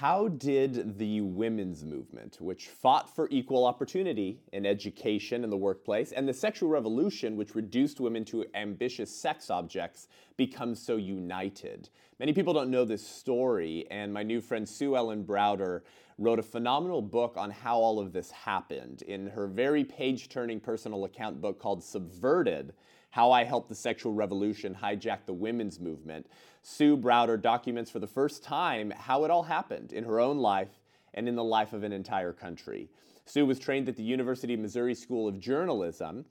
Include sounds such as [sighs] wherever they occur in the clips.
How did the women's movement, which fought for equal opportunity in education and the workplace, and the sexual revolution, which reduced women to ambitious sex objects, become so united? Many people don't know this story, and my new friend Sue Ellen Browder wrote a phenomenal book on how all of this happened in her very page turning personal account book called Subverted How I Helped the Sexual Revolution Hijack the Women's Movement. Sue Browder documents for the first time how it all happened in her own life and in the life of an entire country. Sue was trained at the University of Missouri School of Journalism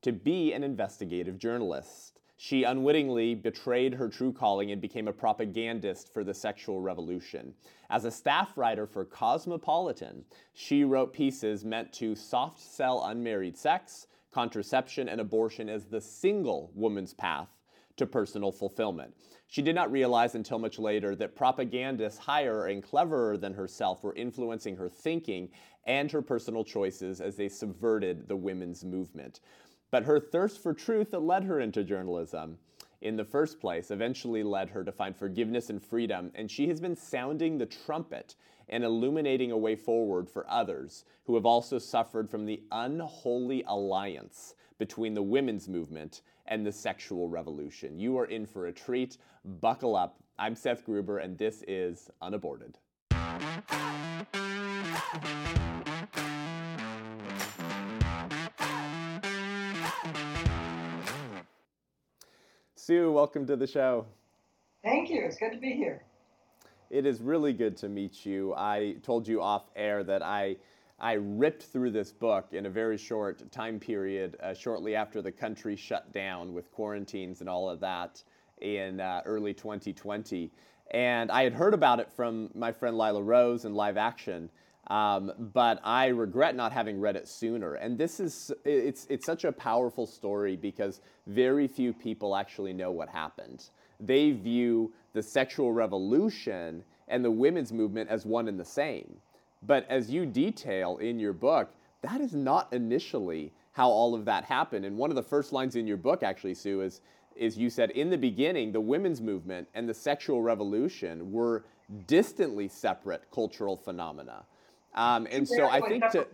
to be an investigative journalist. She unwittingly betrayed her true calling and became a propagandist for the sexual revolution. As a staff writer for Cosmopolitan, she wrote pieces meant to soft sell unmarried sex, contraception, and abortion as the single woman's path to personal fulfillment. She did not realize until much later that propagandists higher and cleverer than herself were influencing her thinking and her personal choices as they subverted the women's movement. But her thirst for truth that led her into journalism in the first place eventually led her to find forgiveness and freedom, and she has been sounding the trumpet and illuminating a way forward for others who have also suffered from the unholy alliance between the women's movement and the sexual revolution. You are in for a treat. Buckle up. I'm Seth Gruber, and this is Unaborted. Sue, welcome to the show. Thank you. It's good to be here. It is really good to meet you. I told you off air that I I ripped through this book in a very short time period, uh, shortly after the country shut down with quarantines and all of that in uh, early 2020. And I had heard about it from my friend Lila Rose in Live Action, um, but I regret not having read it sooner. And this is it's it's such a powerful story because very few people actually know what happened. They view the sexual revolution and the women's movement as one and the same. But as you detail in your book, that is not initially how all of that happened. And one of the first lines in your book, actually, Sue, is is you said in the beginning the women's movement and the sexual revolution were distantly separate cultural phenomena um, and so I think to,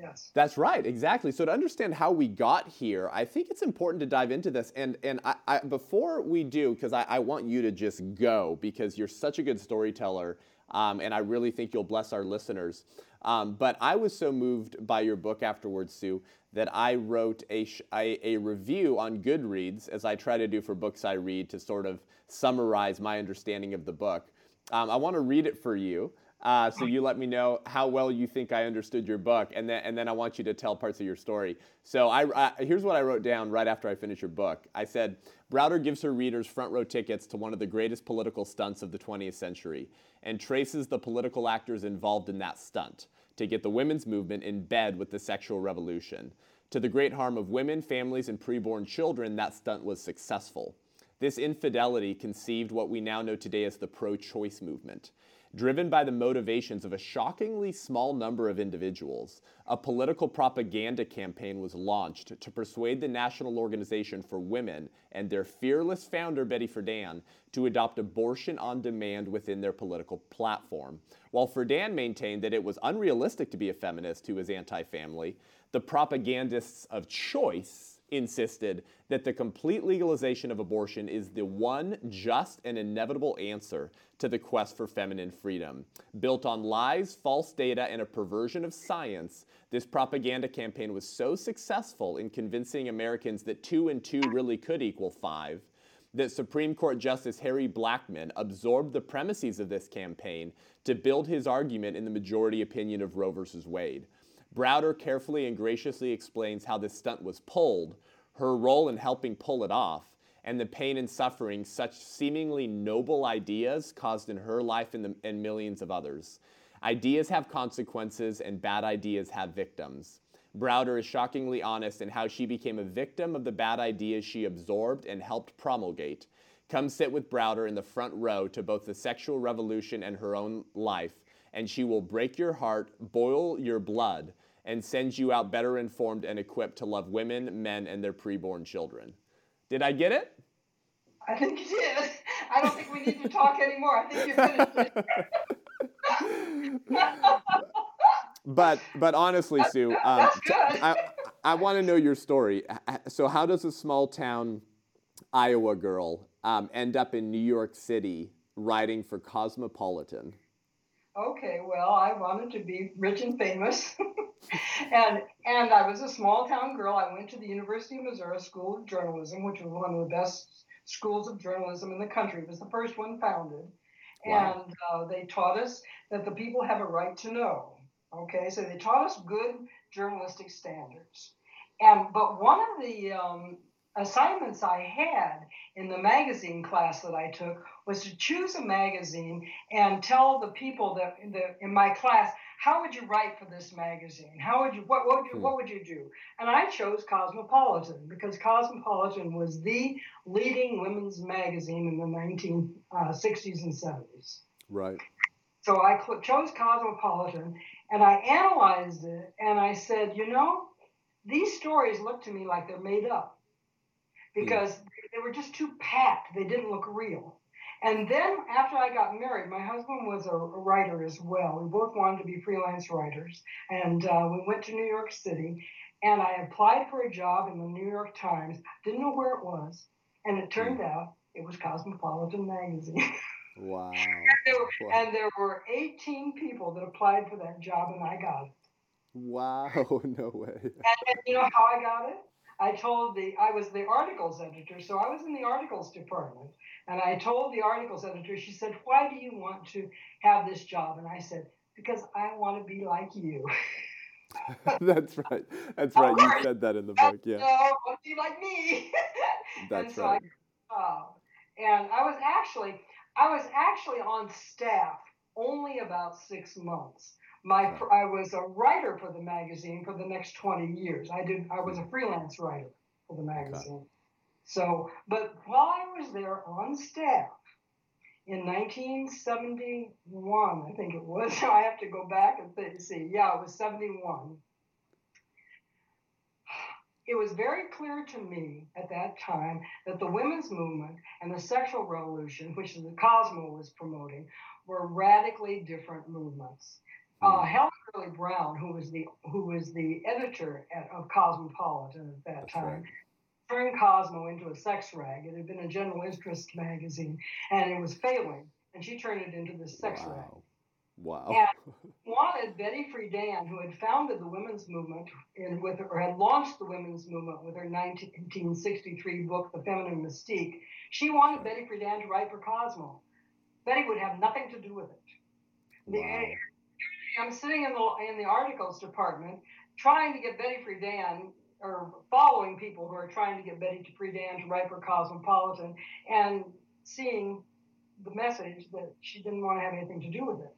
yes. that's right, exactly. So to understand how we got here, I think it's important to dive into this. And and I, I, before we do, because I, I, want you to just go because you're such a good storyteller, um, and I really think you'll bless our listeners. Um, but I was so moved by your book afterwards, Sue, that I wrote a, a review on Goodreads, as I try to do for books I read, to sort of summarize my understanding of the book. Um, I want to read it for you. Uh, so you let me know how well you think I understood your book, and then and then I want you to tell parts of your story. So I, here's what I wrote down right after I finished your book. I said Browder gives her readers front row tickets to one of the greatest political stunts of the 20th century, and traces the political actors involved in that stunt to get the women's movement in bed with the sexual revolution. To the great harm of women, families, and preborn children, that stunt was successful. This infidelity conceived what we now know today as the pro choice movement. Driven by the motivations of a shockingly small number of individuals, a political propaganda campaign was launched to persuade the National Organization for Women and their fearless founder, Betty Friedan, to adopt abortion on demand within their political platform. While Friedan maintained that it was unrealistic to be a feminist who was anti family, the propagandists of choice insisted that the complete legalization of abortion is the one just and inevitable answer to the quest for feminine freedom. Built on lies, false data, and a perversion of science, this propaganda campaign was so successful in convincing Americans that two and two really could equal five that Supreme Court Justice Harry Blackmun absorbed the premises of this campaign to build his argument in the majority opinion of Roe v. Wade. Browder carefully and graciously explains how this stunt was pulled, her role in helping pull it off, and the pain and suffering such seemingly noble ideas caused in her life and, the, and millions of others. Ideas have consequences, and bad ideas have victims. Browder is shockingly honest in how she became a victim of the bad ideas she absorbed and helped promulgate. Come sit with Browder in the front row to both the sexual revolution and her own life, and she will break your heart, boil your blood, and sends you out better informed and equipped to love women, men, and their preborn children. Did I get it? I think you did. I don't think we need to talk anymore. I think you finished it. [laughs] but but honestly, Sue, um, I, I want to know your story. So, how does a small town Iowa girl um, end up in New York City writing for Cosmopolitan? Okay, well, I wanted to be rich and famous, [laughs] and and I was a small town girl. I went to the University of Missouri School of Journalism, which was one of the best schools of journalism in the country. It was the first one founded, wow. and uh, they taught us that the people have a right to know. Okay, so they taught us good journalistic standards. And but one of the um, assignments I had in the magazine class that I took was to choose a magazine and tell the people that in, the, in my class how would you write for this magazine? How would you what what would you, what would you do? And I chose Cosmopolitan because Cosmopolitan was the leading women's magazine in the 1960s uh, and 70s. Right. So I chose Cosmopolitan and I analyzed it and I said, you know, these stories look to me like they're made up because mm. they were just too packed. They didn't look real. And then after I got married, my husband was a, writer as well. We both wanted to be freelance writers. And uh, we went to New York City and I applied for a job in the New York Times. Didn't know where it was. And it turned mm. out it was Cosmopolitan Magazine. [laughs] Wow. and, there were, and there were 18 people that applied for that job, and I got it. Wow, [laughs] no way. And, and, you know how I got it? I told the, I was the articles editor, so I was in the articles department. And I told the articles editor, she said, Why do you want to have this job? And I said, Because I want to be like you. [laughs] That's right. That's right. You said that in the book. Yeah. No, I want to be like me. [laughs] That's and so right. I, uh, and I was actually, I was actually on staff only about six months. My I was a writer for the magazine for the next 20 years. I did I was a mm-hmm. freelance writer for the magazine. Okay. So, but while I was there on staff in 1971, I think it was. So [laughs] I have to go back and see. Yeah, it was 71 it was very clear to me at that time that the women's movement and the sexual revolution, which the Cosmo was promoting, were radically different movements. Uh. Helen Gurley Brown, who was the who was the editor at, of Cosmopolitan at that time, turned Cosmo into a sex rag. It had been a general interest magazine, and it was failing, and she turned it into this sex wow. rag. Wow. And [laughs] wanted Betty Friedan, who had founded the women's movement in with or had launched the women's movement with her 1963 book, The Feminine Mystique, she wanted Betty Friedan to write for Cosmo. Betty would have nothing to do with it. Wow. I'm sitting in the in the articles department trying to get Betty Friedan or following people who are trying to get Betty to Friedan to write for Cosmopolitan and seeing the message that she didn't want to have anything to do with it.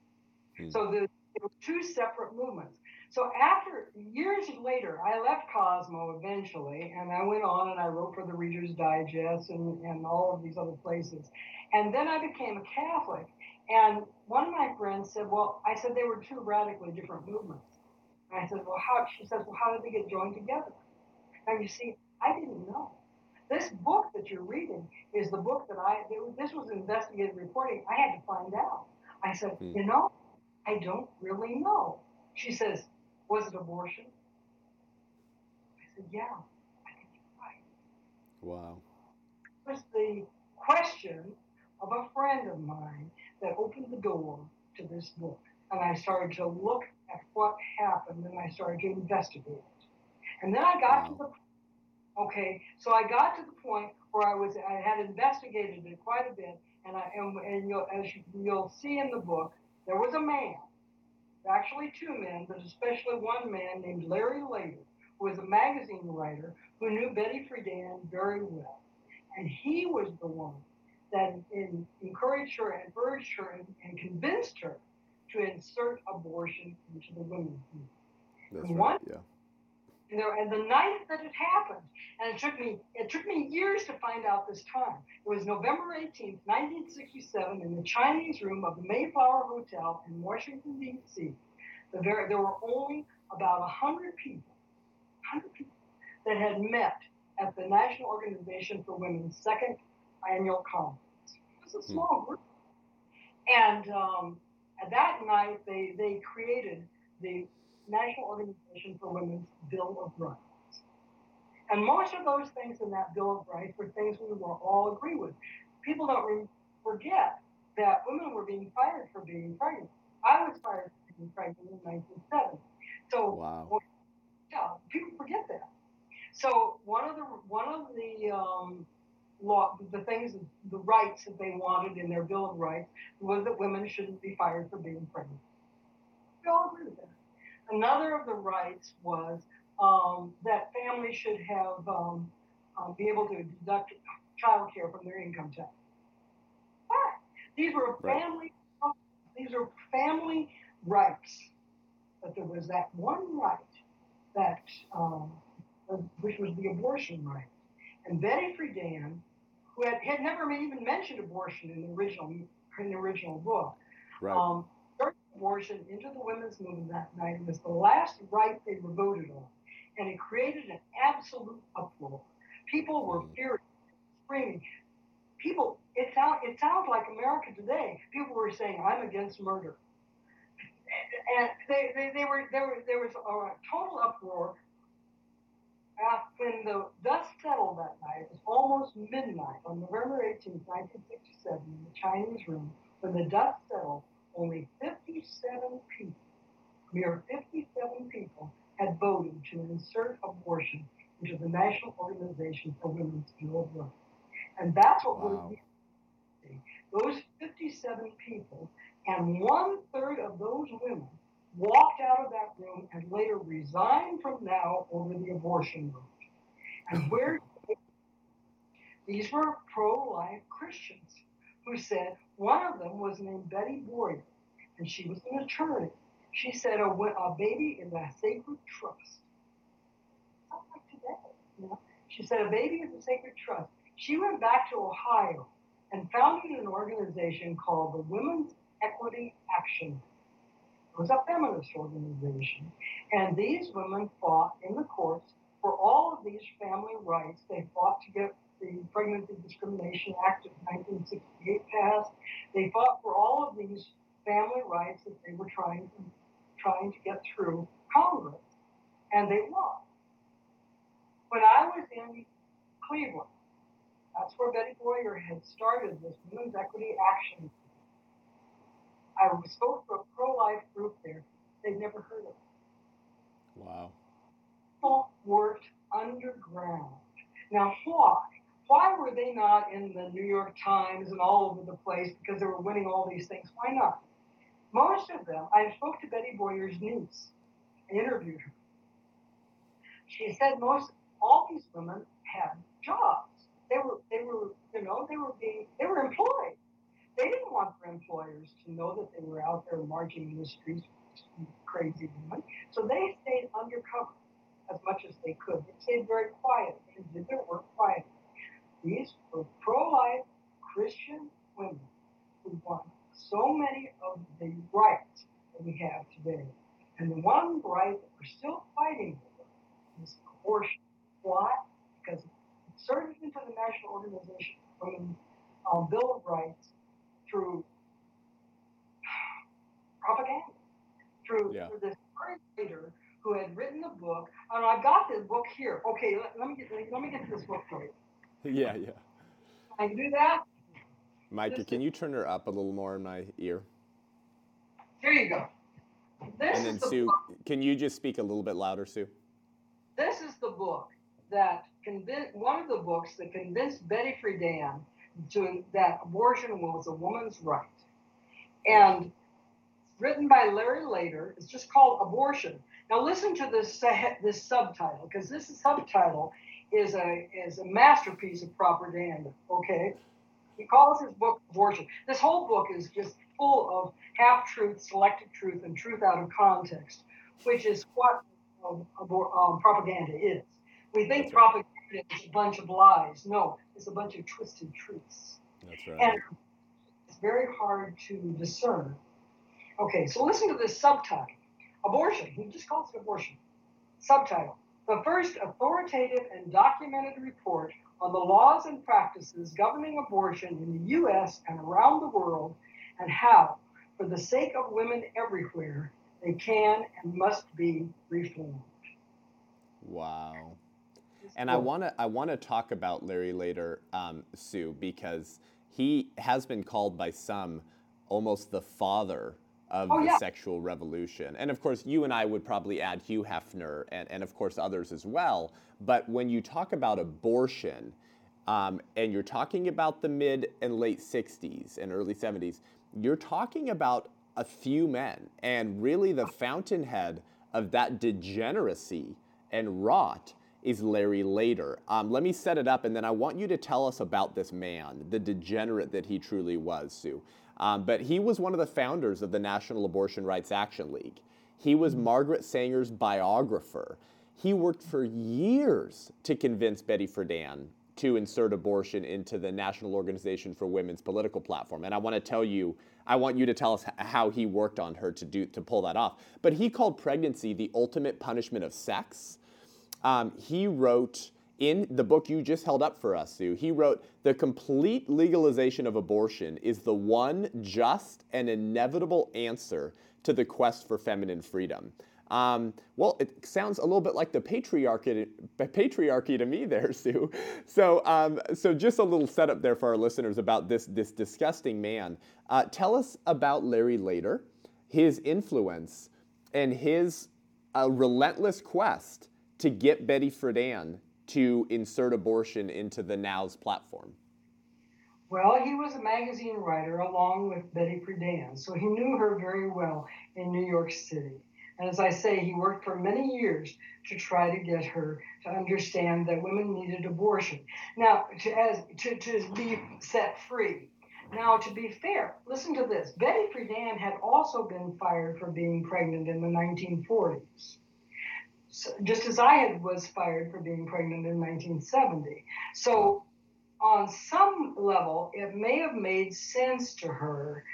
Mm. So the, it was two separate movements. So after years later, I left Cosmo eventually, and I went on and I wrote for the Reader's Digest and, and all of these other places. And then I became a Catholic. And one of my friends said, Well, I said they were two radically different movements. And I said, Well, how? She says, Well, how did they get joined together? And you see, I didn't know. This book that you're reading is the book that I, this was investigative reporting. I had to find out. I said, mm. You know, I don't really know. She says, Was it abortion? I said, Yeah, I think you're right. Wow. It was the question of a friend of mine that opened the door to this book. And I started to look at what happened and I started to investigate it. And then I got to the okay, so I got to the point where I was I had investigated it quite a bit, and I and, and you'll, as you, you'll see in the book, there was a man, actually two men, but especially one man named Larry Lader, who was a magazine writer who knew Betty Friedan very well. And he was the one that in, encouraged her and urged her and, and, convinced her to insert abortion into the women's movement. That's right, yeah. And, there, and the night that it happened, and it took me it took me years to find out this time. It was November 18th, 1967, in the Chinese room of the Mayflower Hotel in Washington D.C. The very, there were only about 100 people, 100 people that had met at the National Organization for Women's second annual conference. It was a hmm. small group. And um, that night they, they created the National Organization for Women's Bill of Rights. And most of those things in that Bill of Rights were things we will all agree with. People don't re- forget that women were being fired for being pregnant. I was fired for being pregnant in 1970. So, wow. well, yeah, people forget that. So one of the one of the um, law, the things, the rights that they wanted in their Bill of Rights was that women shouldn't be fired for being pregnant. We all agree with that. Another of the rights was um, that families should have um, uh, be able to deduct child care from their income tax. Why? These were family. Right. These are family rights. But there was that one right that, um, which was the abortion right. And Betty Friedan, who had, had never even mentioned abortion in the original in the original book, right. um, abortion into the women's movement that night. It was the last right they were voted on, and it created an absolute uproar. People were mm. furious, screaming. People, it sounds it sounds like America today. People were saying, "I'm against murder," and they, they, they were there. Were, there was a total uproar. When the dust settled that night, it was almost midnight on November 18, 1967, in the Chinese room. When the dust settled, only 57 people, mere 57 people, had voted to insert abortion into the National Organization for Women's Bill of Rights. And that's what wow. we're those 57 people and one third of those women walked out of that room and later resigned from NOW over the abortion route. And hmm. where these were pro life Christians who said, one of them was named Betty Boyer, and she was an attorney. She said a, a baby is a sacred trust. Not like today, you know? She said a baby is a sacred trust. She went back to Ohio and founded an organization called the Women's Equity Action. It was a feminist organization. And these women fought in the courts for all of these family rights. They fought to get the Pregnancy Discrimination Act of 1968 passed. They fought for all of these family rights that they were trying to, trying to get through Congress, and they won. When I was in Cleveland, that's where Betty Boyer had started this Women's Equity Action. I spoke for a pro-life group there. They'd never heard of it. Wow. People worked underground. Now, why? why were they not in the New York Times and all over the place because they were winning all these things? Why not? Most of them, I spoke to Betty Boyer's niece. I interviewed her. She said most all these women had jobs. They were they were you know they were being they were employed. They didn't want their employers to know that they were out there marching in the streets, crazy women. So they stayed undercover as much as they could. They stayed very quiet and did their work quietly. These were pro-life Christian women who won so many of the rights that we have today. And the one right that we're still fighting for is abortion. Why? Because inserted into the National Organization for Women um, Bill of Rights through propaganda, through, yeah. through this leader who had written a book. And I've got this book here. Okay, let, let me get let me get to this book for you. [laughs] Yeah, yeah. I can do that. Micah, can you turn her up a little more in my ear? Here you go. This and then the Sue, book. can you just speak a little bit louder, Sue? This is the book that convinced one of the books that convinced Betty Friedan to that abortion was a woman's right, and written by Larry Lader, It's just called Abortion. Now listen to this this subtitle because this subtitle is a is a masterpiece of propaganda. Okay, he calls his book abortion. This whole book is just full of half truth, selected truth, and truth out of context, which is what um, um, propaganda is. We think propaganda is a bunch of lies. No, it's a bunch of twisted truths. That's right. And it's very hard to discern. Okay, so listen to this subtitle abortion. He just calls it abortion. Subtitle the first authoritative and documented report on the laws and practices governing abortion in the U.S. and around the world, and how for the sake of women everywhere, they can and must be reformed. Wow. And I want to I want to talk about Larry Lader, um, Sue, because he has been called by some almost the father of oh, the yeah. sexual revolution. And of course, you and I would probably add Hugh Hefner and, and of course others as well. But when you talk about abortion, um, and you're talking about the mid and late 60s and early 70s, you're talking about a few men. And really, the fountainhead of that degeneracy and rot is Larry Lader. Um, let me set it up, and then I want you to tell us about this man, the degenerate that he truly was, Sue. Um, but he was one of the founders of the National Abortion Rights Action League. He was Margaret Sanger's biographer. He worked for years to convince Betty Friedan to insert abortion into the National Organization for Women's political platform. And I want to tell you, I want you to tell us how he worked on her to do to pull that off. But he called pregnancy the ultimate punishment of sex. Um, he wrote in the book you just held up for us, Sue, he wrote, The complete legalization of abortion is the one just and inevitable answer to the quest for feminine freedom. Um, well, it sounds a little bit like the patriarchy, patriarchy to me there, [laughs] Sue. So, um, so just a little setup there for our listeners about this, this disgusting man. Uh, tell us about Larry Lader, his influence, and his uh, relentless quest to get Betty Friedan to insert abortion into the NOW's platform. Well, he was a magazine writer along with Betty Friedan, so he knew her very well in New York City. And as I say, he worked for many years to try to get her to understand that women needed abortion. Now, to, as, to, to be set free. Now, to be fair, listen to this. Betty Friedan had also been fired for being pregnant in the 1940s. So, just as I had was fired for being pregnant in 1970. So, on some level, it may have made sense to her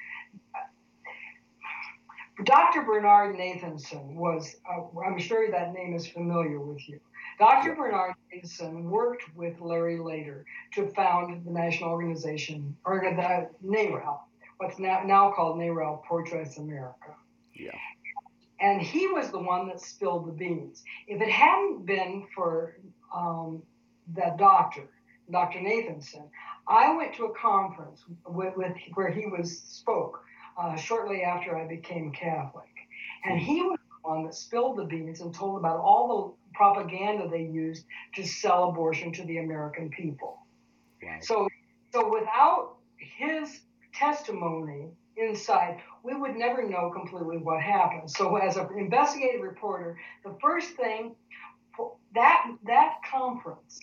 Dr. Bernard Nathanson was, uh, I'm sure that name is familiar with you. Dr. Bernard Nathanson worked with Larry Lader to found the national organization, or the NARAL, what's now, now called NARAL Pro-Choice America. Yeah. And he was the one that spilled the beans. If it hadn't been for um, that doctor, Dr. Nathanson, I went to a conference with, with where he was spoke uh, shortly after I became Catholic. And he was the one that spilled the beans and told about all the propaganda they used to sell abortion to the American people. Wow. So, so without his testimony inside, we would never know completely what happened. So, as an investigative reporter, the first thing that that conference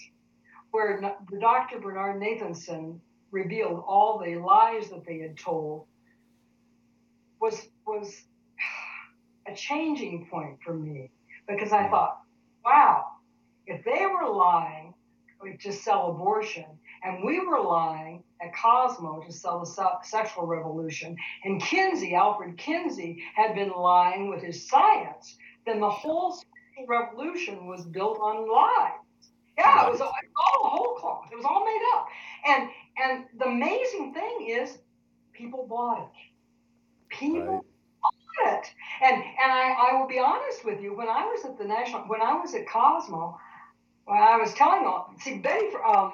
where the Dr. Bernard Nathanson revealed all the lies that they had told was was a changing point for me because I thought, wow, if they were lying to sell abortion and we were lying at Cosmo to sell the sexual revolution, and Kinsey, Alfred Kinsey, had been lying with his science, then the whole sexual revolution was built on lies. Yeah, it was, all a whole cloth. It was all made up. And and the amazing thing is, people bought it. People right. bought it. And and I, I will be honest with you, when I was at the national, when I was at Cosmo, when I was telling all, see Betty, um,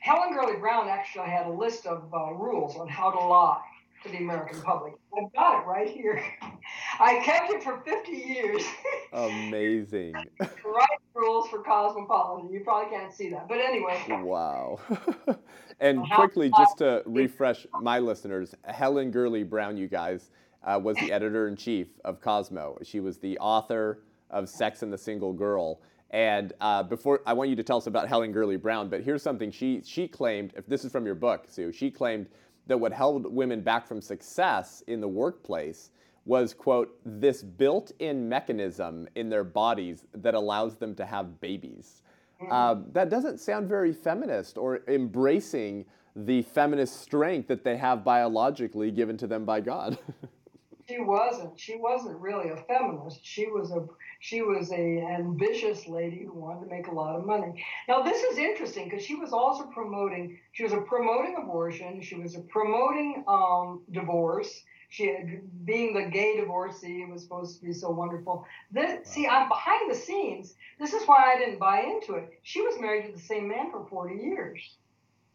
Helen Gurley Brown actually had a list of uh, rules on how to lie to the American public. I've got it right here. [laughs] I kept it for 50 years. [laughs] Amazing. right rules for cosmopolitan. You probably can't see that. But anyway. Wow. [laughs] and quickly, just to refresh my listeners, Helen Gurley Brown, you guys, uh, was the editor in chief of Cosmo. She was the author of Sex and the Single Girl. And uh, before I want you to tell us about Helen Gurley Brown, but here's something she she claimed. If this is from your book, Sue, she claimed that what held women back from success in the workplace was quote this built-in mechanism in their bodies that allows them to have babies. Uh, that doesn't sound very feminist or embracing the feminist strength that they have biologically given to them by God. [laughs] she wasn't. She wasn't really a feminist. She was a she was a ambitious lady who wanted to make a lot of money. Now this is interesting because she was also promoting. She was a promoting abortion. She was a promoting um, divorce. She had, being the gay divorcee was supposed to be so wonderful. This, see, I'm behind the scenes. This is why I didn't buy into it. She was married to the same man for 40 years.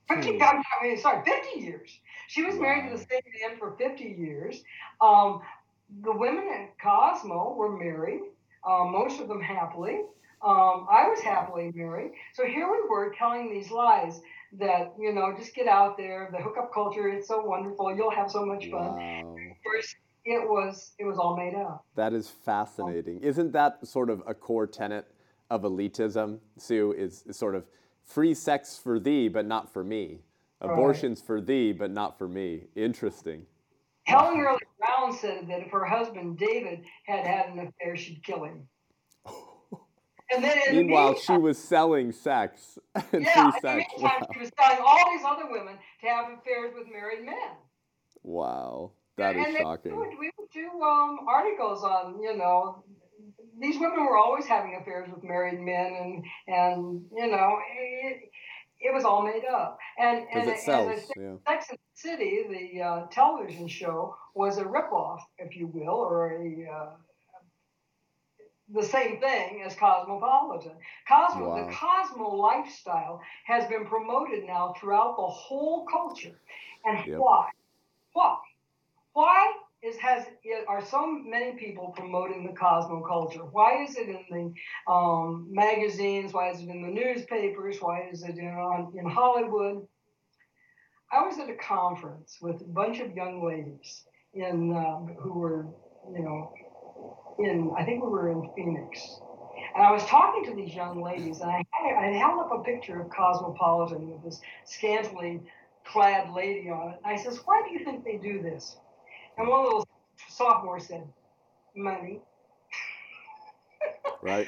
50, hmm. I mean, sorry, 50 years. She was wow. married to the same man for 50 years. Um, the women at Cosmo were married, uh, most of them happily. Um, I was happily married. So here we were telling these lies that, you know, just get out there, the hookup culture, it's so wonderful, you'll have so much fun. Wow. First, it was it was all made up. That is fascinating. Isn't that sort of a core tenet of elitism, Sue, is, is sort of free sex for thee, but not for me. Abortions right. for thee, but not for me. Interesting. Helen Gurley Brown said that if her husband David had had an affair, she'd kill him. [laughs] And then meanwhile, the she was selling sex. [laughs] And yeah, in the meantime, wow. she was selling all these other women to have affairs with married men. Wow, that and, is and shocking. We would, we would do um, articles on, you know, these women were always having affairs with married men, and and you know, it, it was all made up. And and, it sells, and yeah. Sex and the City, the uh, television show, was a ripoff, if you will, or a uh, the same thing as Cosmopolitan. Cosmo, wow. the Cosmo lifestyle has been promoted now throughout the whole culture. And yep. why? Why? Why is has are so many people promoting the Cosmo culture? Why is it in the um, magazines? Why is it in the newspapers? Why is it in on, in Hollywood? I was at a conference with a bunch of young ladies in um, who were, you know, in, I think we were in Phoenix. And I was talking to these young ladies, and I, I held up a picture of Cosmopolitan with this scantily clad lady on it. And I says, Why do you think they do this? And one little sophomore said, Money. [laughs] right.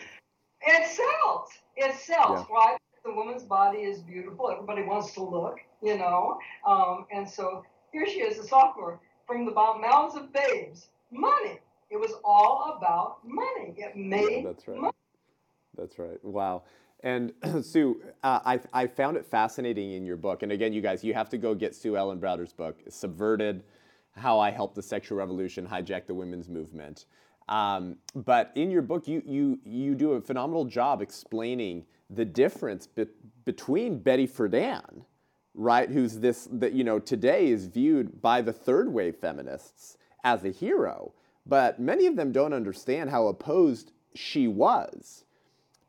It sells. It sells, yeah. right? The woman's body is beautiful. Everybody wants to look, you know. Um, and so here she is, a sophomore, from the mouths of babes. Money. It was all about money. It made yeah, that's right. money. That's right. Wow. And [clears throat] Sue, uh, I, I found it fascinating in your book. And again, you guys, you have to go get Sue Ellen Browder's book, Subverted How I Helped the Sexual Revolution Hijack the Women's Movement. Um, but in your book, you, you, you do a phenomenal job explaining the difference be- between Betty Friedan, right, who's this, that, you know, today is viewed by the third wave feminists as a hero but many of them don't understand how opposed she was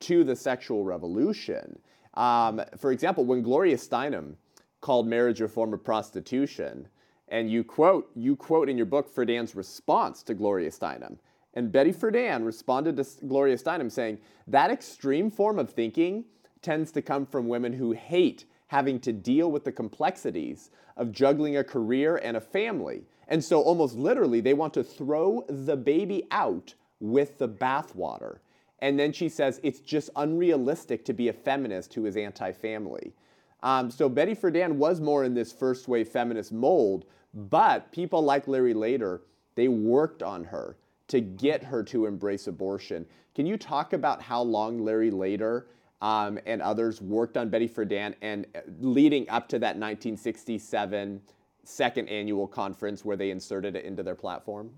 to the sexual revolution. Um, for example, when Gloria Steinem called marriage reform a form of prostitution, and you quote, you quote in your book Friedan's response to Gloria Steinem. And Betty Friedan responded to Gloria Steinem saying, that extreme form of thinking tends to come from women who hate having to deal with the complexities of juggling a career and a family and so, almost literally, they want to throw the baby out with the bathwater. And then she says it's just unrealistic to be a feminist who is anti family. Um, so, Betty Friedan was more in this first wave feminist mold, but people like Larry Lader, they worked on her to get her to embrace abortion. Can you talk about how long Larry Lader um, and others worked on Betty Friedan and uh, leading up to that 1967 second annual conference where they inserted it into their platform?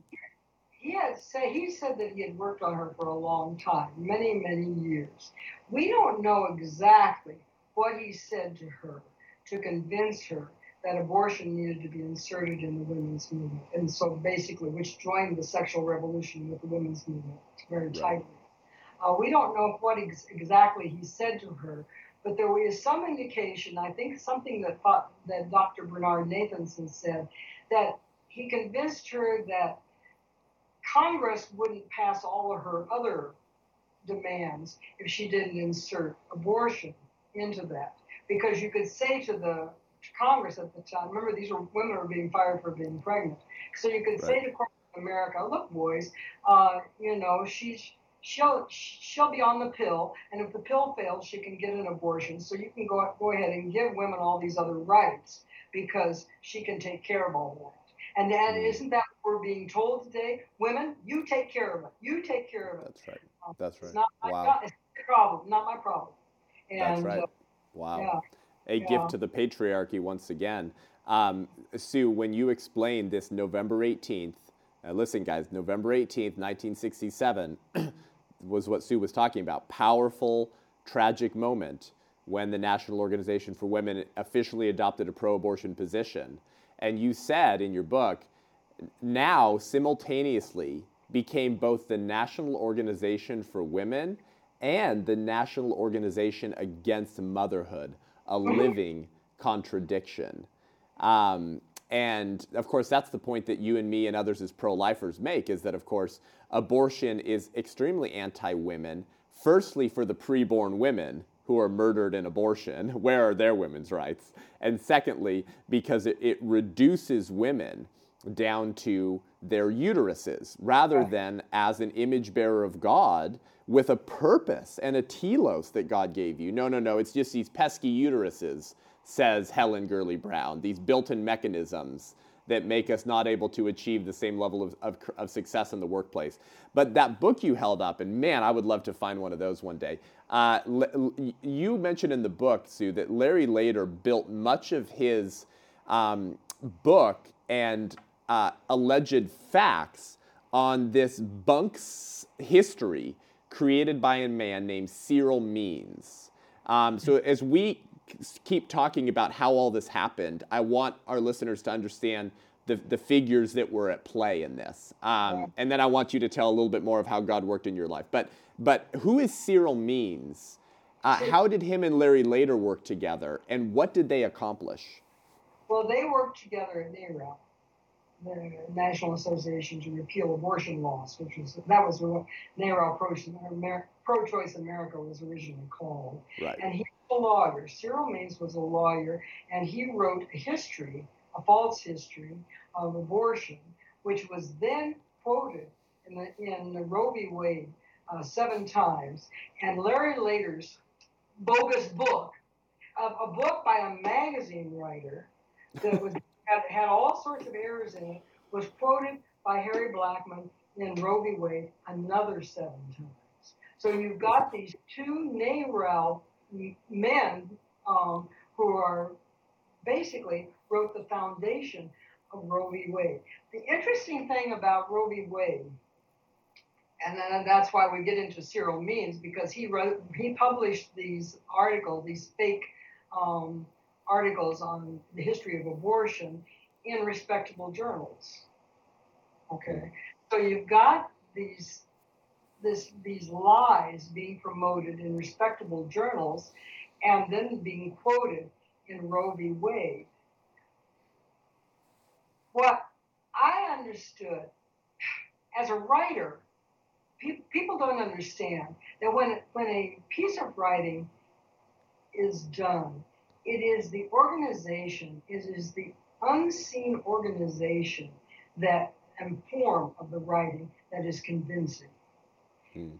Had say he said that he had worked on her for a long time, many many years. We don't know exactly what he said to her to convince her that abortion needed to be inserted in the women's movement, and so basically, which joined the sexual revolution with the women's movement very tightly. Uh, we don't know what ex- exactly he said to her, but there was some indication, I think something that, that Dr. Bernard Nathanson said, that he convinced her that Congress wouldn't pass all of her other demands if she didn't insert abortion into that. Because you could say to the Congress at the time, remember these were women who were being fired for being pregnant. So you could right. say to America, look, boys, uh, you know, she's she'll she'll be on the pill, and if the pill fails, she can get an abortion. So you can go go ahead and give women all these other rights because she can take care of all that. And mm. isn't that what we're being told today? Women, you take care of it. You take care of it. That's right. Um, That's right. It's not my wow. it's problem, not my problem. And, That's right. Uh, wow. Yeah. A yeah. gift to the patriarchy once again. Um, Sue, when you explained this November 18th, uh, listen, guys, November 18th, 1967 [clears throat] was what Sue was talking about. Powerful, tragic moment when the National Organization for Women officially adopted a pro abortion position. And you said in your book, NOW simultaneously became both the National Organization for Women and the National Organization Against Motherhood, a mm-hmm. living contradiction. Um, and of course, that's the point that you and me and others as pro lifers make is that, of course, abortion is extremely anti women, firstly, for the preborn women who are murdered in abortion. [laughs] Where are their women's rights? And secondly, because it, it reduces women down to their uteruses rather than as an image bearer of God with a purpose and a telos that God gave you. No, no, no, it's just these pesky uteruses says Helen Gurley Brown, these built in mechanisms that make us not able to achieve the same level of, of, of, success in the workplace. But that book you held up, and man, I would love to find one of those one day. Uh, you mentioned in the book, Sue, that Larry Lader built much of his um, book and uh, alleged facts on this Bunks history created by a man named Cyril Means. Um, so as we keep talking about how all this happened, I want our listeners to understand the, the figures that were at play in this. Um, and then I want you to tell a little bit more of how God worked in your life. But, but who is Cyril Means? Uh, how did him and Larry Lader work together, and what did they accomplish? Well, they worked together at NARAL, the National Association to Repeal Abortion Laws, which was that was what NARAL Pro-Choice America was originally called. Right. And he was a lawyer. Cyril Means was a lawyer, and he wrote a history, a false history of abortion, which was then quoted in the, in the Roe v. Wade uh, seven times. And Larry Lader's bogus book, uh, a book by a magazine writer that was had, had all sorts of errors in it, was quoted by Harry Blackmun in Roe v. Wade another seven times. So you've got these two NARAL men um, who are basically wrote the foundation of Roe v. Wade. The interesting thing about Roe v. Wade, and then that's why we get into Cyril Means, because he wrote, he published these articles, these fake um, articles on the history of abortion in respectable journals. Okay, so you've got these this, these lies being promoted in respectable journals and then being quoted in Roe v. Wade. What I understood as a writer, pe- people don't understand that when, when a piece of writing is done, it is the organization, it is the unseen organization that and form of the writing that is convincing. Hmm.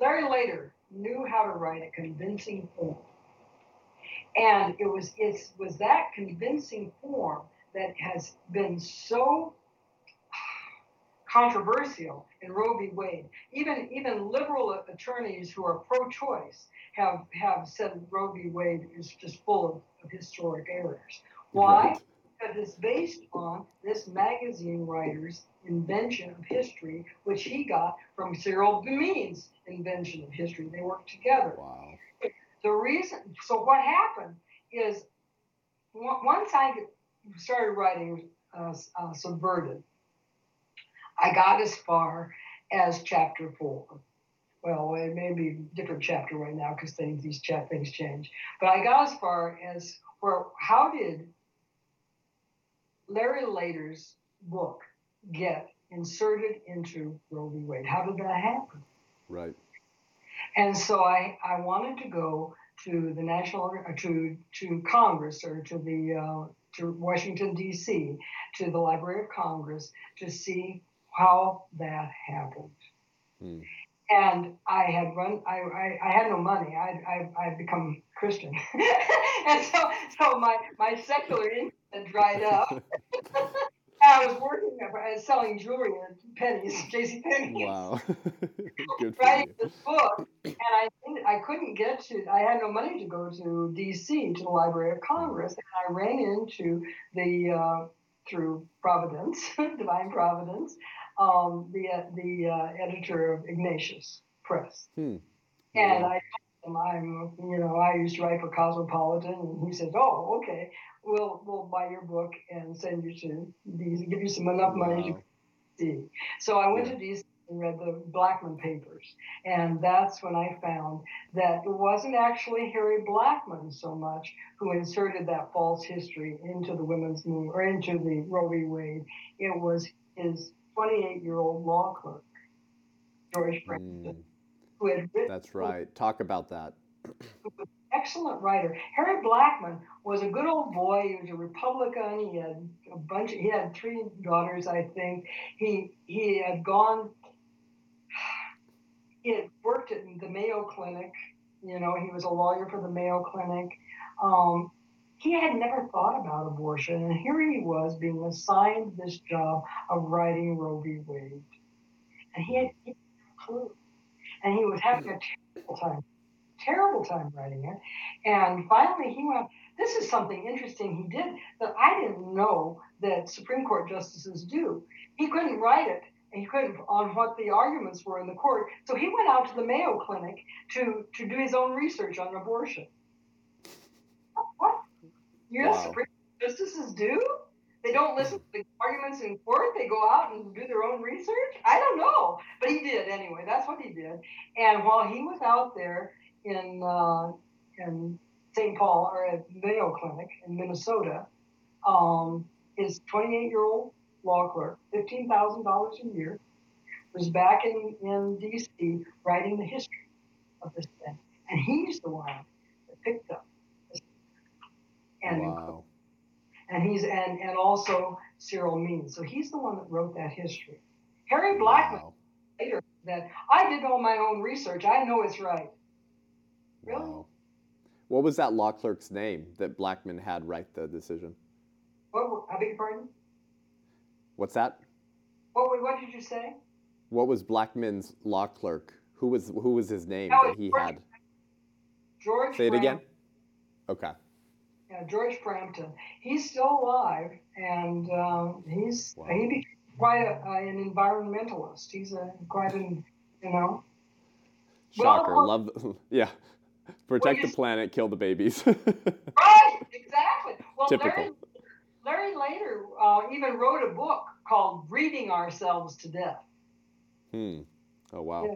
Larry Lader knew how to write a convincing form. And it was it was that convincing form that has been so controversial in Roe v. Wade. Even even liberal attorneys who are pro-choice have have said Roe v. Wade is just full of, of historic errors. Why? Because it's based on this magazine writer's invention of history, which he got from Cyril Means' invention of history. They worked together. Wow. The reason, so what happened is once I started writing uh, uh, Subverted, I got as far as chapter four. Well, it may be a different chapter right now because things these chat things change. But I got as far as where how did Larry Lader's book get inserted into Roe v. Wade. How did that happen? Right. And so I, I wanted to go to the national to to Congress or to the uh, to Washington D.C. to the Library of Congress to see how that happened. And I had run. I, I, I had no money. I I I become Christian, [laughs] and so so my my secular income had dried up. [laughs] [laughs] I was working at selling jewelry at pennies, J.C. Penney's. Wow. Good for writing this book, and I I couldn't get to. I had no money to go to D.C. to the Library of Congress, and I ran into the uh, through Providence, divine Providence, um, the the uh, editor of Ignatius Press, Hmm. and I told him I'm you know I used to write for Cosmopolitan, and he said, oh okay, we'll we'll buy your book and send you to DC, give you some enough money to Wow. DC. So I went Yeah. to DC and read the Blackmun papers, and that's when I found that it wasn't actually Harry Blackmun so much who inserted that false history into the women's movement or into the Roe v. Wade. It was his 28-year-old law clerk, George Franklin, Mm, who had written that's right. Talk about that. excellent writer. Harry Blackmun was a good old boy. He was a Republican. He had a bunch. Of, he had three daughters, I think. He he had gone. [sighs] He had worked at the Mayo Clinic. You know, he was a lawyer for the Mayo Clinic. Um, he had never thought about abortion, and here he was being assigned this job of writing Roe v. Wade, and he had no clue, and he was having a terrible time terrible time writing it. And finally, he went, This is something interesting he did that I didn't know that Supreme Court justices do. He couldn't write it. And he couldn't on what the arguments were in the court. So he went out to the Mayo Clinic to, to do his own research on abortion. U.S. Wow. Supreme justices do? They don't listen to the arguments in court. They go out and do their own research. I don't know, but he did anyway. That's what he did. And while he was out there in uh, in St. Paul or at Mayo Clinic in Minnesota, um, his 28-year-old law clerk, fifteen thousand dollars a year, was back in in D.C. writing the history of this thing, and he's the one that picked up. And Wow. and he's and and also Cyril Means. So he's the one that wrote that history. Harry Blackmun Wow. later that I did all my own research. I know it's right. Really? Wow. What was that law clerk's name that Blackmun had write the decision? What? I beg your pardon. What's that? What? What did you say? What was Blackmun's law clerk? Who was who was his name That that he George- had? George. Say it again. Okay. Yeah, George Frampton. He's still alive, and um, he's Wow. he became quite a, uh, an environmentalist. He's a quite an you know. Shocker. well- Love. [laughs] Yeah. Protect the planet, kill the babies. [laughs] Right. Exactly. Well, Typical. Larry, Larry Lader uh, even wrote a book called "Breeding Ourselves to Death." hmm. Oh wow. Yeah.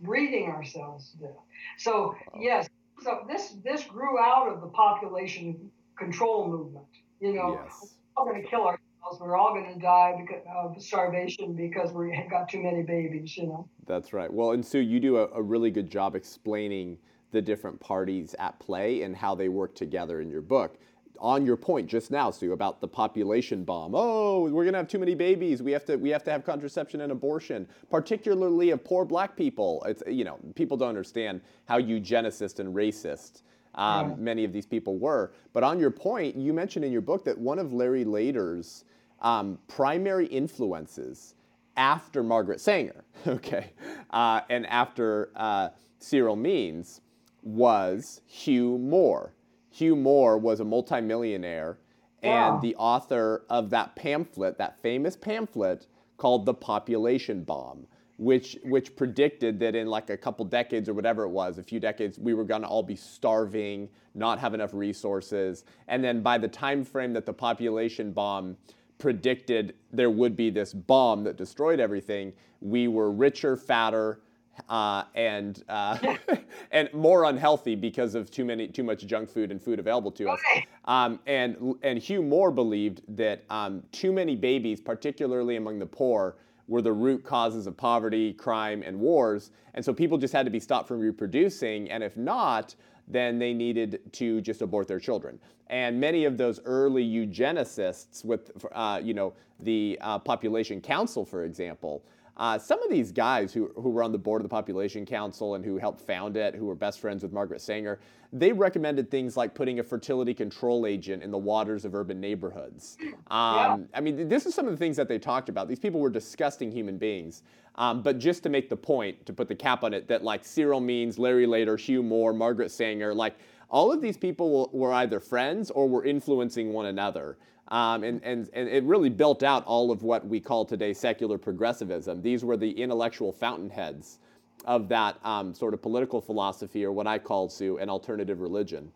breeding ourselves to death. So Wow. yes, so this this grew out of the population control movement. You know, Yes. we're all going to kill ourselves. We're all going to die because of starvation because we have got too many babies. You know. That's right. Well, and Sue, you do a, a really good job explaining the different parties at play and how they work together in your book. On your point just now, Sue, about the population bomb. Oh, we're gonna have too many babies. We have to we have to have contraception and abortion, particularly of poor black people. It's you know people don't understand how eugenicist and racist um, Right. many of these people were. But on your point, you mentioned in your book that one of Larry Lader's um, primary influences after Margaret Sanger, [laughs] okay, uh, and after uh, Cyril Means was Hugh Moore. Hugh Moore was a multimillionaire and Wow. the author of that pamphlet, that famous pamphlet called The Population Bomb, which, which predicted that in like a couple decades or whatever it was, a few decades, we were going to all be starving, not have enough resources. And then by the time frame that the population bomb predicted there would be this bomb that destroyed everything, we were richer, fatter, uh, and uh, [laughs] [laughs] and more unhealthy because of too many too much junk food and food available to us. Right. Um, and and Hugh Moore believed that um, too many babies, particularly among the poor, were the root causes of poverty, crime, and wars. And so people just had to be stopped from reproducing, and if not, then they needed to just abort their children. And many of those early eugenicists, with uh, you know the uh, Population Council, for example, uh, some of these guys who, who were on the board of the Population Council and who helped found it, who were best friends with Margaret Sanger, they recommended things like putting a fertility control agent in the waters of urban neighborhoods. Um, yeah. I mean, this is some of the things that they talked about. These people were disgusting human beings. Um, but just to make the point, to put the cap on it, that like Cyril Means, Larry Lader, Hugh Moore, Margaret Sanger, like all of these people were either friends or were influencing one another. Um, and, and, and it really built out all of what we call today secular progressivism. These were the intellectual fountainheads of that um, sort of political philosophy, or what I call, Sue, an alternative religion.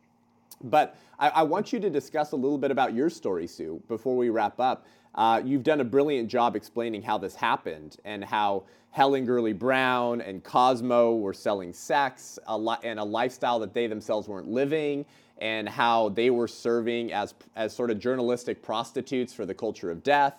But I, I, want you to discuss a little bit about your story, Sue, before we wrap up. Uh, you've done a brilliant job explaining how this happened and how Helen Gurley Brown and Cosmo were selling sex a li- and a lifestyle that they themselves weren't living, and how they were serving as, as sort of journalistic prostitutes for the culture of death,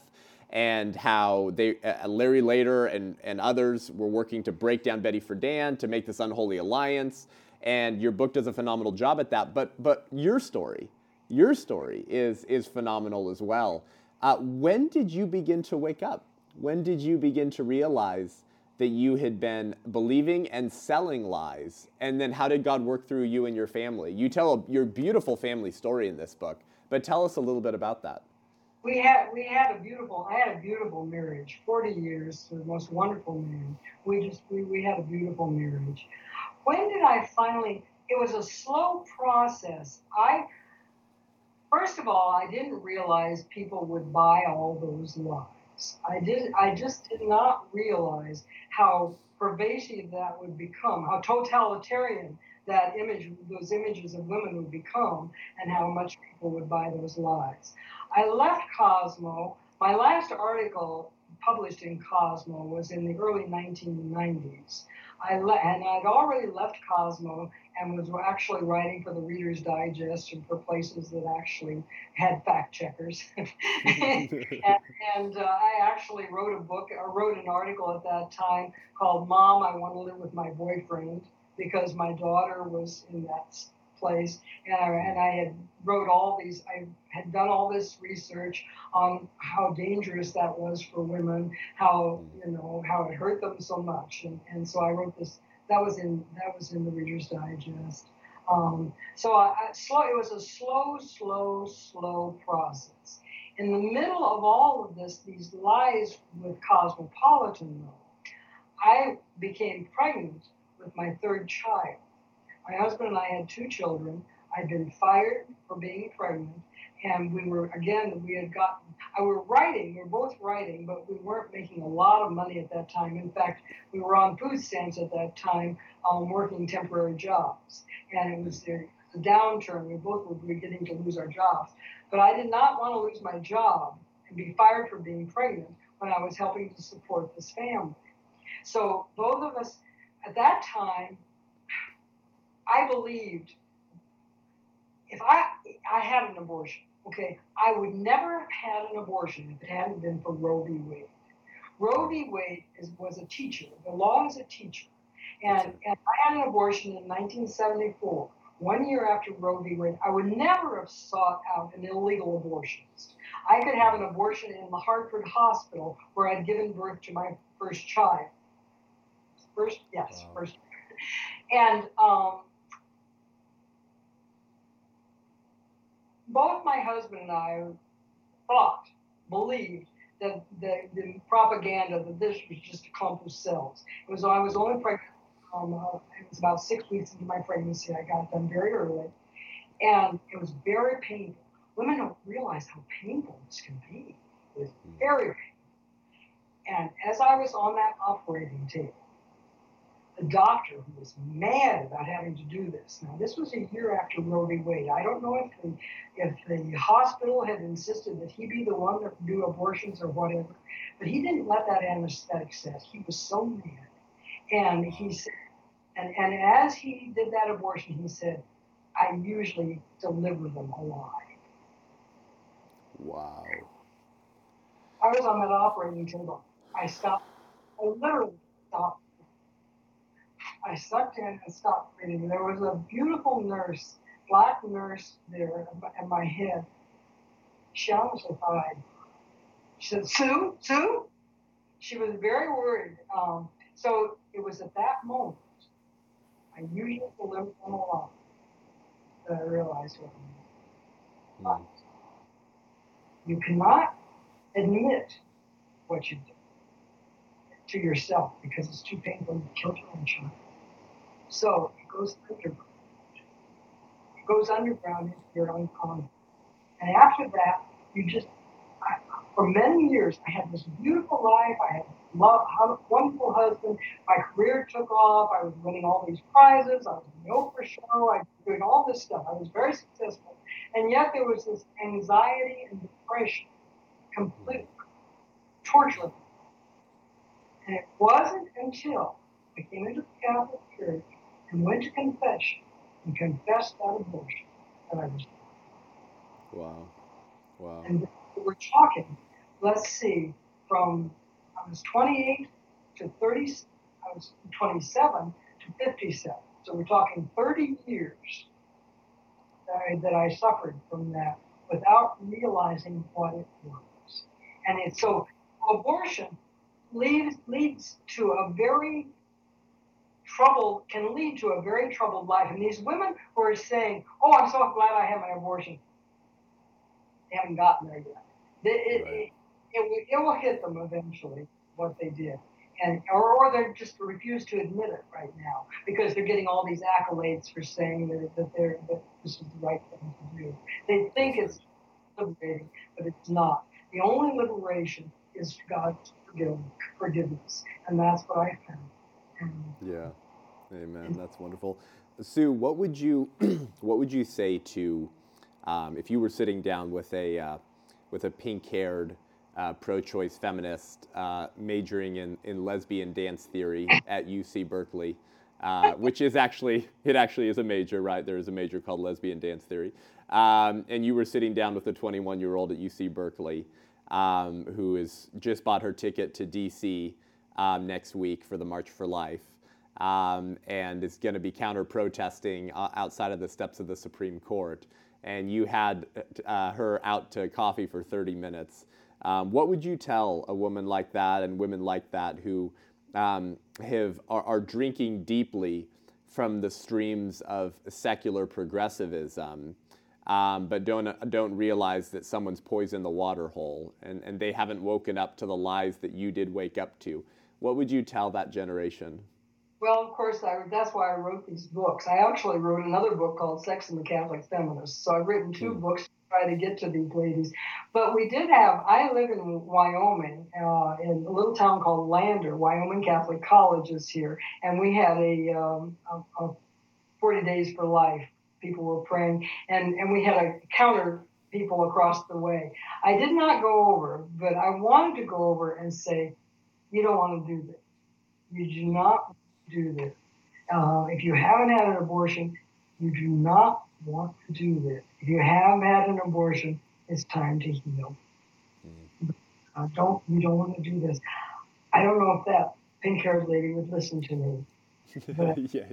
and how they, uh, Larry Lader and, and others were working to break down Betty Friedan to make this unholy alliance. And your book does a phenomenal job at that. But, but your story, your story is, is phenomenal as well. Uh, when did you begin to wake up? When did you begin to realize that you had been believing and selling lies? And then how did God work through you and your family? You tell your beautiful family story in this book, but tell us a little bit about that. We had we had a beautiful I had a beautiful marriage, 40 years, the most wonderful marriage. We just we, we had a beautiful marriage. When did I finally it was a slow process. I first of all, I didn't realize people would buy all those lies. I did. I just did not realize how pervasive that would become, how totalitarian that image, those images of women would become, and how much people would buy those lies. I left Cosmo. My last article published in Cosmo was in the early 1990s. I le- and I'd already left Cosmo and was actually writing for the Reader's Digest and for places that actually had fact checkers. [laughs] and, and uh, I actually wrote a book, I wrote an article at that time called "Mom, I Want to Live with My Boyfriend," because my daughter was in that and I, and I had wrote all these. I had done all this research on how dangerous that was for women, how you know how it hurt them so much, and, and so I wrote this. That was in that was in the Reader's Digest. Um, so I, I, slow. It was a slow, slow, slow process. In the middle of all of this, these lies with Cosmopolitan, though, I became pregnant with my third child. My husband and I had two children. I'd been fired for being pregnant, and we were again we had gotten. I were writing. We were both writing, but we weren't making a lot of money at that time. In fact, we were on food stamps at that time, um, working temporary jobs, and it was the, the downturn. We both were beginning to lose our jobs, but I did not want to lose my job and be fired for being pregnant when I was helping to support this family. So both of us at that time I believed if I I had an abortion, okay, I would never have had an abortion if it hadn't been for Roe v. Wade. Roe v. Wade is, was a teacher. The law is a teacher. And, and I had an abortion in 1974, one year after Roe v. Wade. I would never have sought out an illegal abortionist. I could have an abortion in the Hartford Hospital where I'd given birth to my first child. First, yes, wow. first. And um, both my husband and I thought, believed that the, the propaganda that this was just a clump of cells. It was I was only pregnant. Um, uh, it was about six weeks into my pregnancy. I got done very early, and it was very painful. Women don't realize how painful this can be. It was very painful. And as I was on that operating table, the doctor who was mad about having to do this. Now, this was a year after Roe v. Wade. I don't know if the if the hospital had insisted that he be the one to do abortions or whatever, but he didn't let that anesthetic set. He was so mad, and he said, and and as he did that abortion, he said, "I usually deliver them alive." Wow. I was on that operating table. I stopped. I literally stopped I sucked in and stopped breathing. There was a beautiful nurse, black nurse there at my head. She almost died. She said, Sue, Sue? she was very worried. Um, so it was at that moment, I usually deliver them along, that I realized what I meant. You cannot admit what you did to yourself because it's too painful to kill your own child. So it goes underground. It goes underground into your unconscious. And after that, you just, I, for many years, I had this beautiful life. I had a wonderful husband. My career took off. I was winning all these prizes. I was in the Oprah show. I was doing all this stuff. I was very successful. And yet there was this anxiety and depression, complete torture. And it wasn't until I came into the Catholic Church and went to confession and confessed that abortion that I was. Wow. Wow. And we're talking, let's see, from I was 28 to 30, I was 27 to 57. So we're talking 30 years that I, that I suffered from that without realizing what it was. And it's so abortion leads leads to a very troubled can lead to a very troubled life. And these women who are saying, "Oh, I'm so glad I had my abortion," they haven't gotten there yet. It, right. it, it, it, will hit them eventually what they did. And, or, or they just refuse to admit it right now because they're getting all these accolades for saying that, that, they're, that this is the right thing to do. They think it's liberating, but it's not. The only liberation is God's forgiveness, and that's what I found. And, yeah, Amen. That's wonderful. Sue, what would you [clears throat] what would you say to um, if you were sitting down with a uh, with a pink-haired uh, pro-choice feminist uh, majoring in, in lesbian dance theory at UC Berkeley, uh, which is actually it actually is a major, right? There is a major called lesbian dance theory, um, and you were sitting down with a 21 year old at UC Berkeley um, who has just bought her ticket to DC um, next week for the March for Life. Um, and is going to be counter protesting uh, outside of the steps of the Supreme Court. And you had uh, her out to coffee for 30 minutes. Um, what would you tell a woman like that and women like that who um, have, are, are, drinking deeply from the streams of secular progressivism, um, but don't, don't realize that someone's poisoned the water hole and, and they haven't woken up to the lies that you did wake up to? What would you tell that generation? Well, of course, I, that's why I wrote these books. I actually wrote another book called Sex and the Catholic Feminist. So I've written two mm. books to try to get to these ladies. But we did have, I live in Wyoming, uh, in a little town called Lander. Wyoming Catholic College is here. And we had a, um, a, a 40 Days for Life. People were praying. And, and we had a counter people across the way. I did not go over, but I wanted to go over and say, you don't want to do this. You do not do this. Uh, if you haven't had an abortion, you do not want to do this. If you have had an abortion, it's time to heal. Mm-hmm. Uh, don't you don't want to do this. I don't know if that pink-haired lady would listen to me. But [laughs] yeah.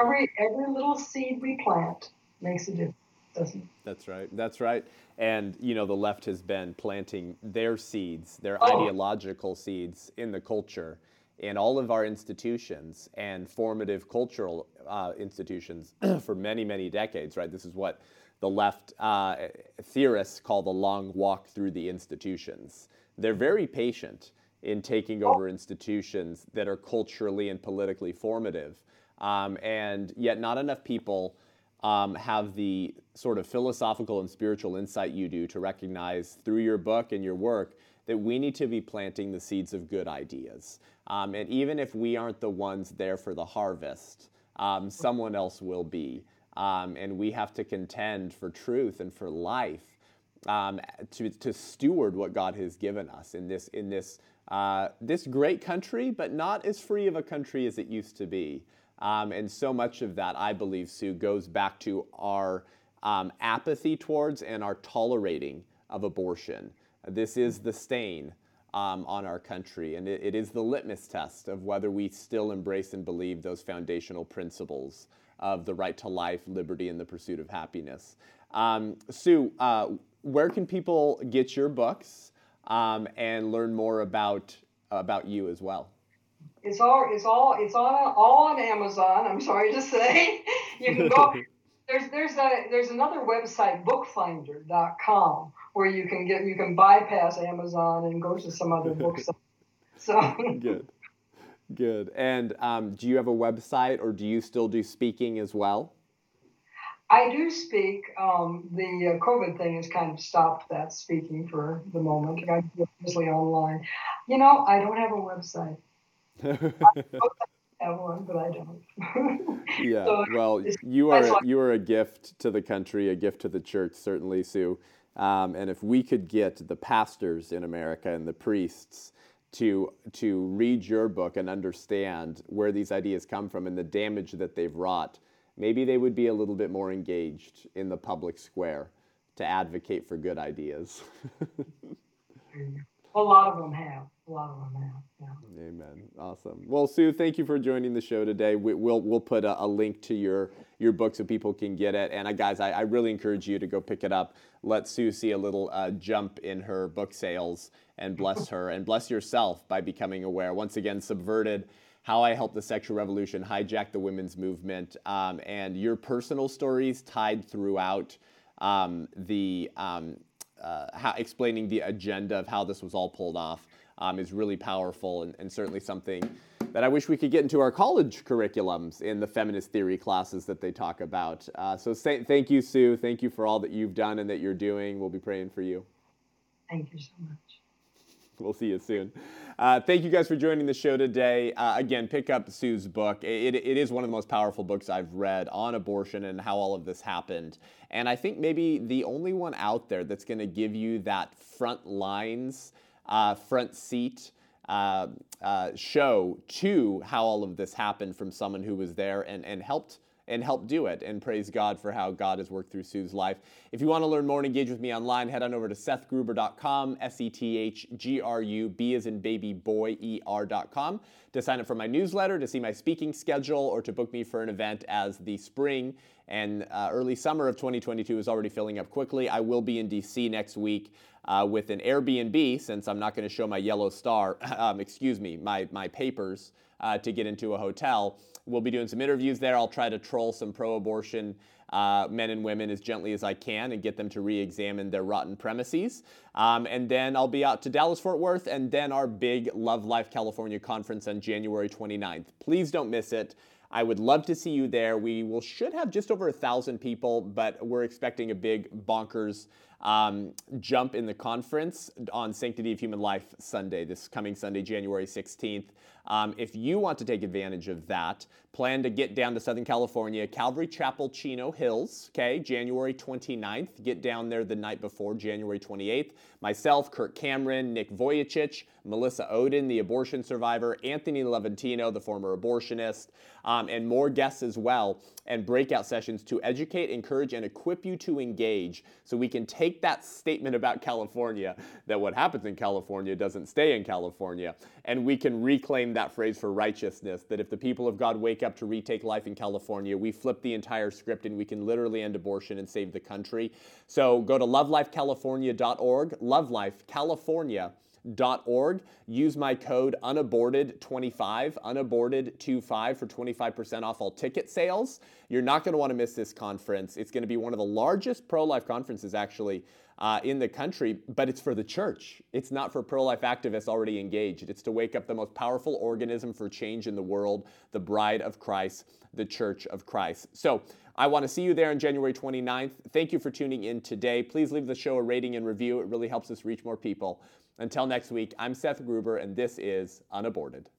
every every little seed we plant makes a difference. Doesn't it? That's right. That's right. And you know the left has been planting their seeds, their oh. ideological seeds in the culture in all of our institutions and formative cultural uh, institutions [clears throat] for many, many decades, right? This is what the left uh, theorists call the long walk through the institutions. They're very patient in taking over institutions that are culturally and politically formative. Um, and yet, not enough people um, have the sort of philosophical and spiritual insight you do to recognize through your book and your work that we need to be planting the seeds of good ideas. Um, and even if we aren't the ones there for the harvest, um, someone else will be. Um, and we have to contend for truth and for life um, to, to steward what God has given us in this, in this, uh, this great country, but not as free of a country as it used to be. Um, and so much of that, I believe, Sue, goes back to our um, apathy towards and our tolerating of abortion. This is the stain um, on our country, and it, it is the litmus test of whether we still embrace and believe those foundational principles of the right to life, liberty, and the pursuit of happiness. Um, Sue, uh, where can people get your books um, and learn more about about you as well? It's all it's all it's on all on Amazon. I'm sorry to say, you can go. [laughs] there's there's a there's another website bookfinder.com where you can get you can bypass Amazon and go to some other [laughs] books. So good, good. And um, do you have a website or do you still do speaking as well? I do speak. Um, the uh, COVID thing has kind of stopped that speaking for the moment. I'm mostly online. You know, I don't have a website. I have one, but I don't. [laughs] yeah. So well, you are you are a gift to the country, a gift to the church, certainly, Sue. Um, and if we could get the pastors in America and the priests to to read your book and understand where these ideas come from and the damage that they've wrought, maybe they would be a little bit more engaged in the public square to advocate for good ideas. [laughs] a lot of them have. A lot of them have. Yeah. Amen. Awesome. Well, Sue, thank you for joining the show today. We, will we'll put a, a, link to your your book so people can get it. And uh, guys, I, I, really encourage you to go pick it up. Let Sue see a little uh, jump in her book sales and bless [laughs] her and bless yourself by becoming aware. Once again, subverted how I helped the sexual revolution hijack the women's movement, um, and your personal stories tied throughout um, the um, uh, how, explaining the agenda of how this was all pulled off um, is really powerful and, and, certainly something that I wish we could get into our college curriculums in the feminist theory classes that they talk about. Uh, so say, thank you, Sue. Thank you for all that you've done and that you're doing. We'll be praying for you. Thank you so much. We'll see you soon. Uh, thank you guys for joining the show today. Uh, again, pick up Sue's book. It, it is one of the most powerful books I've read on abortion and how all of this happened. And I think maybe the only one out there that's going to give you that front lines, uh, front seat uh, uh, show to how all of this happened from someone who was there and, and helped and help do it. And praise God for how God has worked through Sue's life. If you want to learn more and engage with me online, head on over to sethgruber.com, S E T H G R U, B as in baby boy, E R.com, to sign up for my newsletter, to see my speaking schedule, or to book me for an event as the spring and uh, early summer of 2022 is already filling up quickly. I will be in DC next week. Uh, with an Airbnb, since I'm not going to show my yellow star, [laughs] um, excuse me, my, my papers uh, to get into a hotel. We'll be doing some interviews there. I'll try to troll some pro abortion uh, men and women as gently as I can and get them to re examine their rotten premises. Um, and then I'll be out to Dallas Fort Worth and then our big Love Life California conference on January 29th. Please don't miss it. I would love to see you there. We will should have just over a thousand people, but we're expecting a big bonkers um, jump in the conference on Sanctity of Human Life Sunday, this coming Sunday, January 16th. Um, if you want to take advantage of that, plan to get down to Southern California, Calvary Chapel, Chino Hills, okay, January 29th. Get down there the night before, January 28th. Myself, Kirk Cameron, Nick Vujicic, Melissa Ohden, the abortion survivor, Anthony Levatino, the former abortionist, um, and more guests as well, and breakout sessions to educate, encourage, and equip you to engage so we can take that statement about California that what happens in California doesn't stay in California, and we can reclaim that phrase for righteousness that if the people of God wake up to retake life in California, we flip the entire script and we can literally end abortion and save the country. So go to lovelifecalifornia.org, lovelifecalifornia.org. Use my code unaborted25, unaborted25 for 25% off all ticket sales. You're not going to want to miss this conference. It's going to be one of the largest pro life conferences, actually, uh, in the country, but it's for the church. It's not for pro life activists already engaged. It's to wake up the most powerful organism for change in the world, the bride of Christ, the church of Christ. So, I want to see you there on January 29th. Thank you for tuning in today. Please leave the show a rating and review. It really helps us reach more people. Until next week, I'm Seth Gruber, and this is Unaborted.